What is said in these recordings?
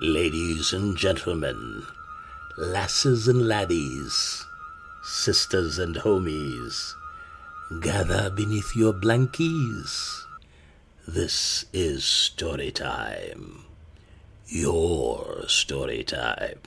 Ladies and gentlemen, lasses and laddies, sisters and homies, gather beneath your blankies. This is story time. Your story time.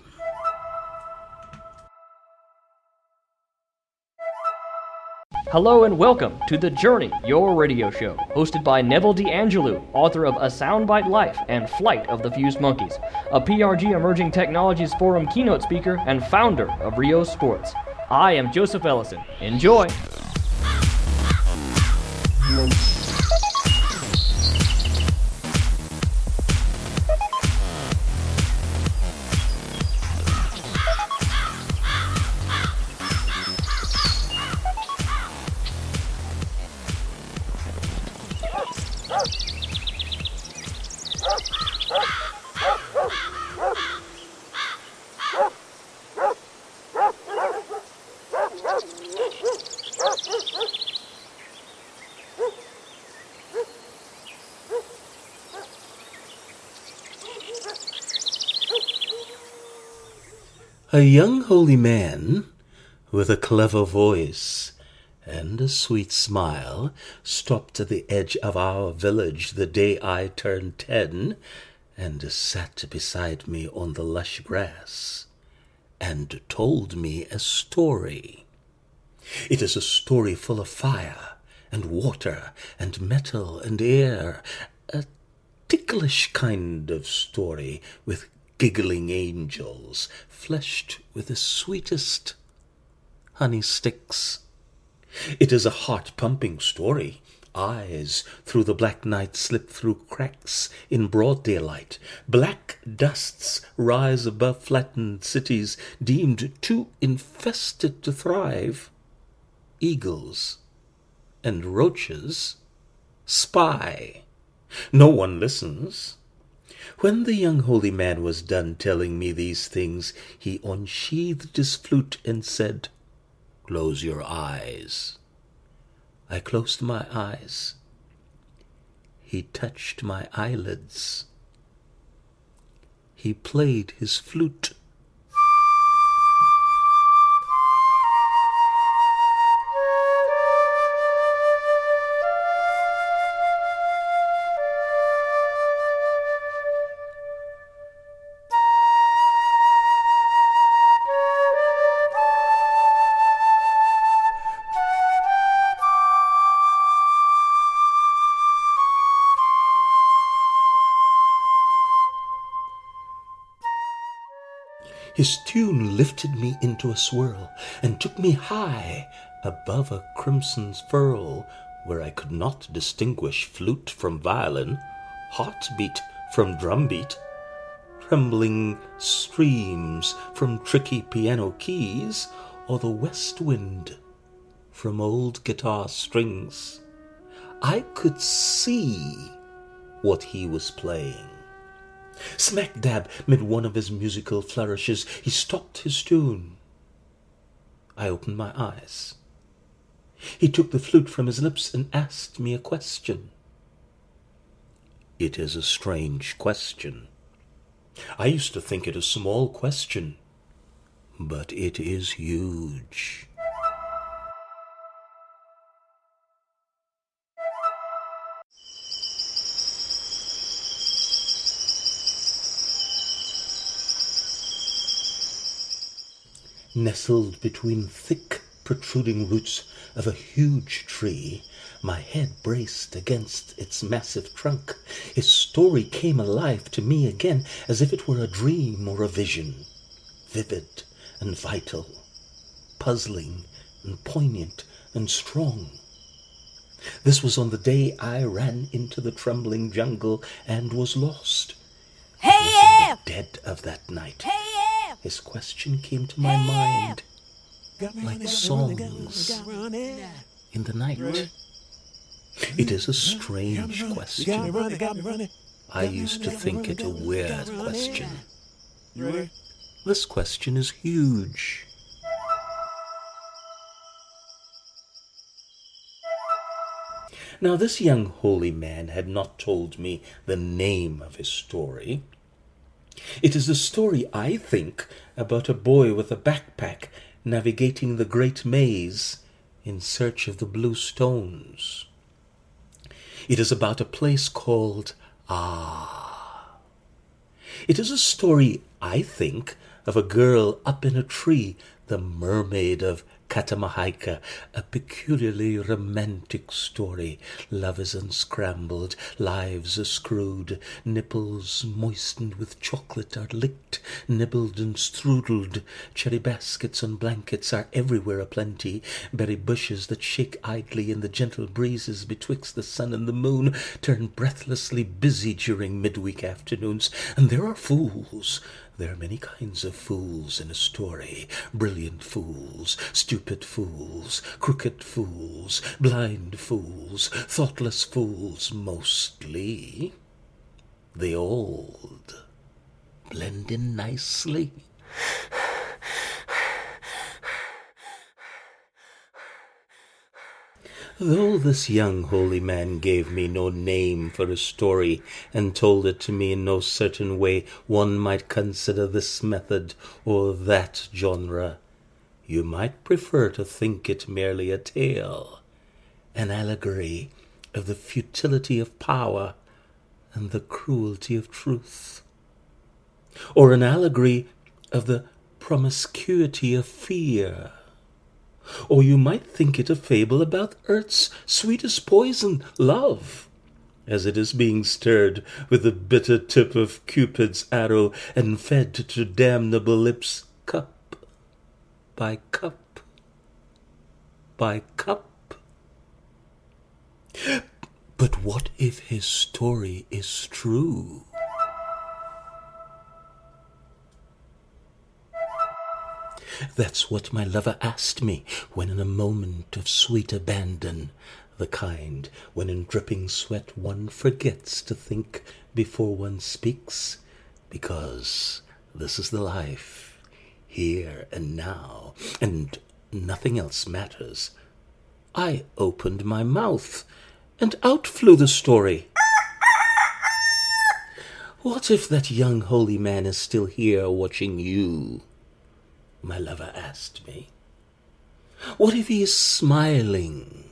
Hello and welcome to The Journey, your radio show, hosted by Neville DeAngelou, author of A Soundbite Life and Flight of the Fused Monkeys, a PRG Emerging Technologies Forum keynote speaker and founder of Ryo Sports. I am Joseph Ellison. Enjoy! A young holy man with a clever voice and a sweet smile stopped at the edge of our village the day I turned ten and sat beside me on the lush grass and told me a story. It is a story full of fire and water and metal and air, a ticklish kind of story with giggling angels, fleshed with the sweetest honey sticks. It is a heart pumping story. Eyes through the black night slip through cracks in broad daylight. Black dusts rise above flattened cities deemed too infested to thrive. Eagles and roaches spy. No one listens. When the young holy man was done telling me these things, he unsheathed his flute and said, Close your eyes. I closed my eyes. He touched my eyelids. He played his flute. His tune lifted me into a swirl and took me high above a crimson's furl, where I could not distinguish flute from violin, heartbeat from drumbeat, trembling streams from tricky piano keys, or the west wind from old guitar strings. I could see what he was playing. Smack dab mid one of his musical flourishes, he stopped his tune. I opened my eyes. He took the flute from his lips and asked me a question. It is a strange question. I used to think it a small question, but it is huge. Nestled between thick, protruding roots of a huge tree, my head braced against its massive trunk, his story came alive to me again as if it were a dream or a vision, vivid and vital, puzzling and poignant and strong. This was on the day I ran into the trembling jungle and was lost. Hey, It was in the dead of that night. Hey, yeah! His question came to my mind like songs in the night. It is a strange question. I used to think it a weird question. This question is huge. Now, this young holy man had not told me the name of his story. It is a story, I think, about a boy with a backpack navigating the great maze in search of the blue stones. It is about a place called Ah. It is a story, I think, of a girl up in a tree, the mermaid of Katamahaika, a peculiarly romantic story. Love is unscrambled, lives are screwed, nipples moistened with chocolate are licked, nibbled and strudelled. Cherry baskets and blankets are everywhere aplenty. Berry bushes that shake idly in the gentle breezes betwixt the sun and the moon turn breathlessly busy during midweek afternoons. And there are fools there are many kinds of fools in a story brilliant fools, stupid fools, crooked fools, blind fools, thoughtless fools, mostly. The old blend in nicely. Though this young holy man gave me no name for a story, and told it to me in no certain way, one might consider this method or that genre. You might prefer to think it merely a tale, an allegory of the futility of power and the cruelty of truth, or an allegory of the promiscuity of fear. Or you might think it a fable about earth's sweetest poison, love, as it is being stirred with the bitter tip of Cupid's arrow and fed to damnable lips cup by cup by cup. But what if his story is true? That's what my lover asked me when in a moment of sweet abandon, the kind when in dripping sweat one forgets to think before one speaks, because this is the life, here and now, and nothing else matters. I opened my mouth, and out flew the story. What if that young holy man is still here watching you? my lover asked me. What if he is smiling?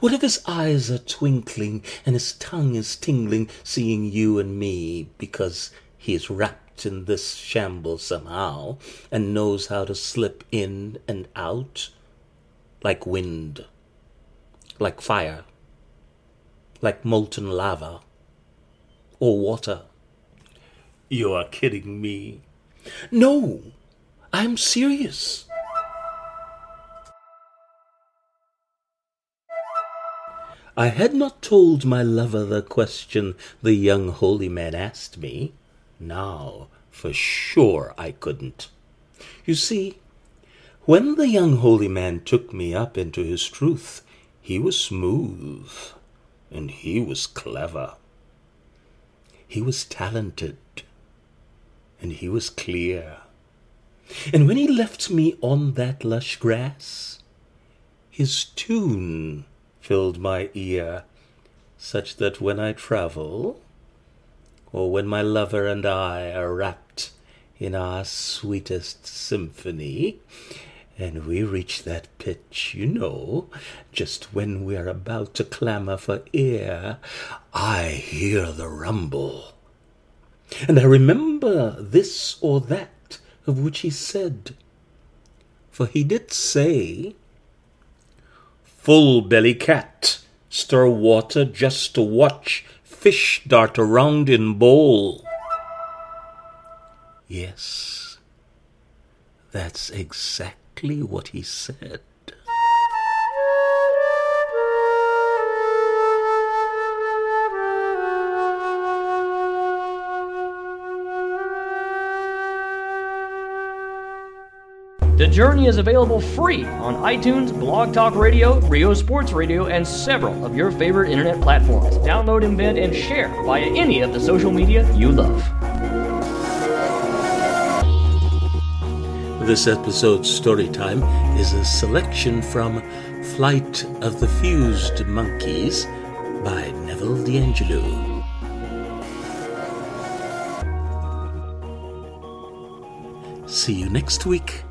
What if his eyes are twinkling and his tongue is tingling, seeing you and me, because he is wrapped in this shambles somehow and knows how to slip in and out like wind, like fire, like molten lava, or water? You are kidding me. No, I'm serious. I had not told my lover the question the young holy man asked me. Now, for sure I couldn't. You see, when the young holy man took me up into his truth, he was smooth, and he was clever. He was talented, and he was clear. And when he left me on that lush grass, his tune filled my ear, such that when I travel, or when my lover and I are wrapped in our sweetest symphony, and we reach that pitch, you know, just when we're about to clamor for air, I hear the rumble and I remember this or that of which he said. For he did say, Full belly cat, stir water just to watch fish dart around in bowl. Yes, that's exactly what he said. The Journey is available free on iTunes, Blog Talk Radio, Ryo Sports Radio, and several of your favorite internet platforms. Download, embed, and share via any of the social media you love. This episode's story time is a selection from Flight of the Fused Monkeys by Neville DeAngelou. See you next week.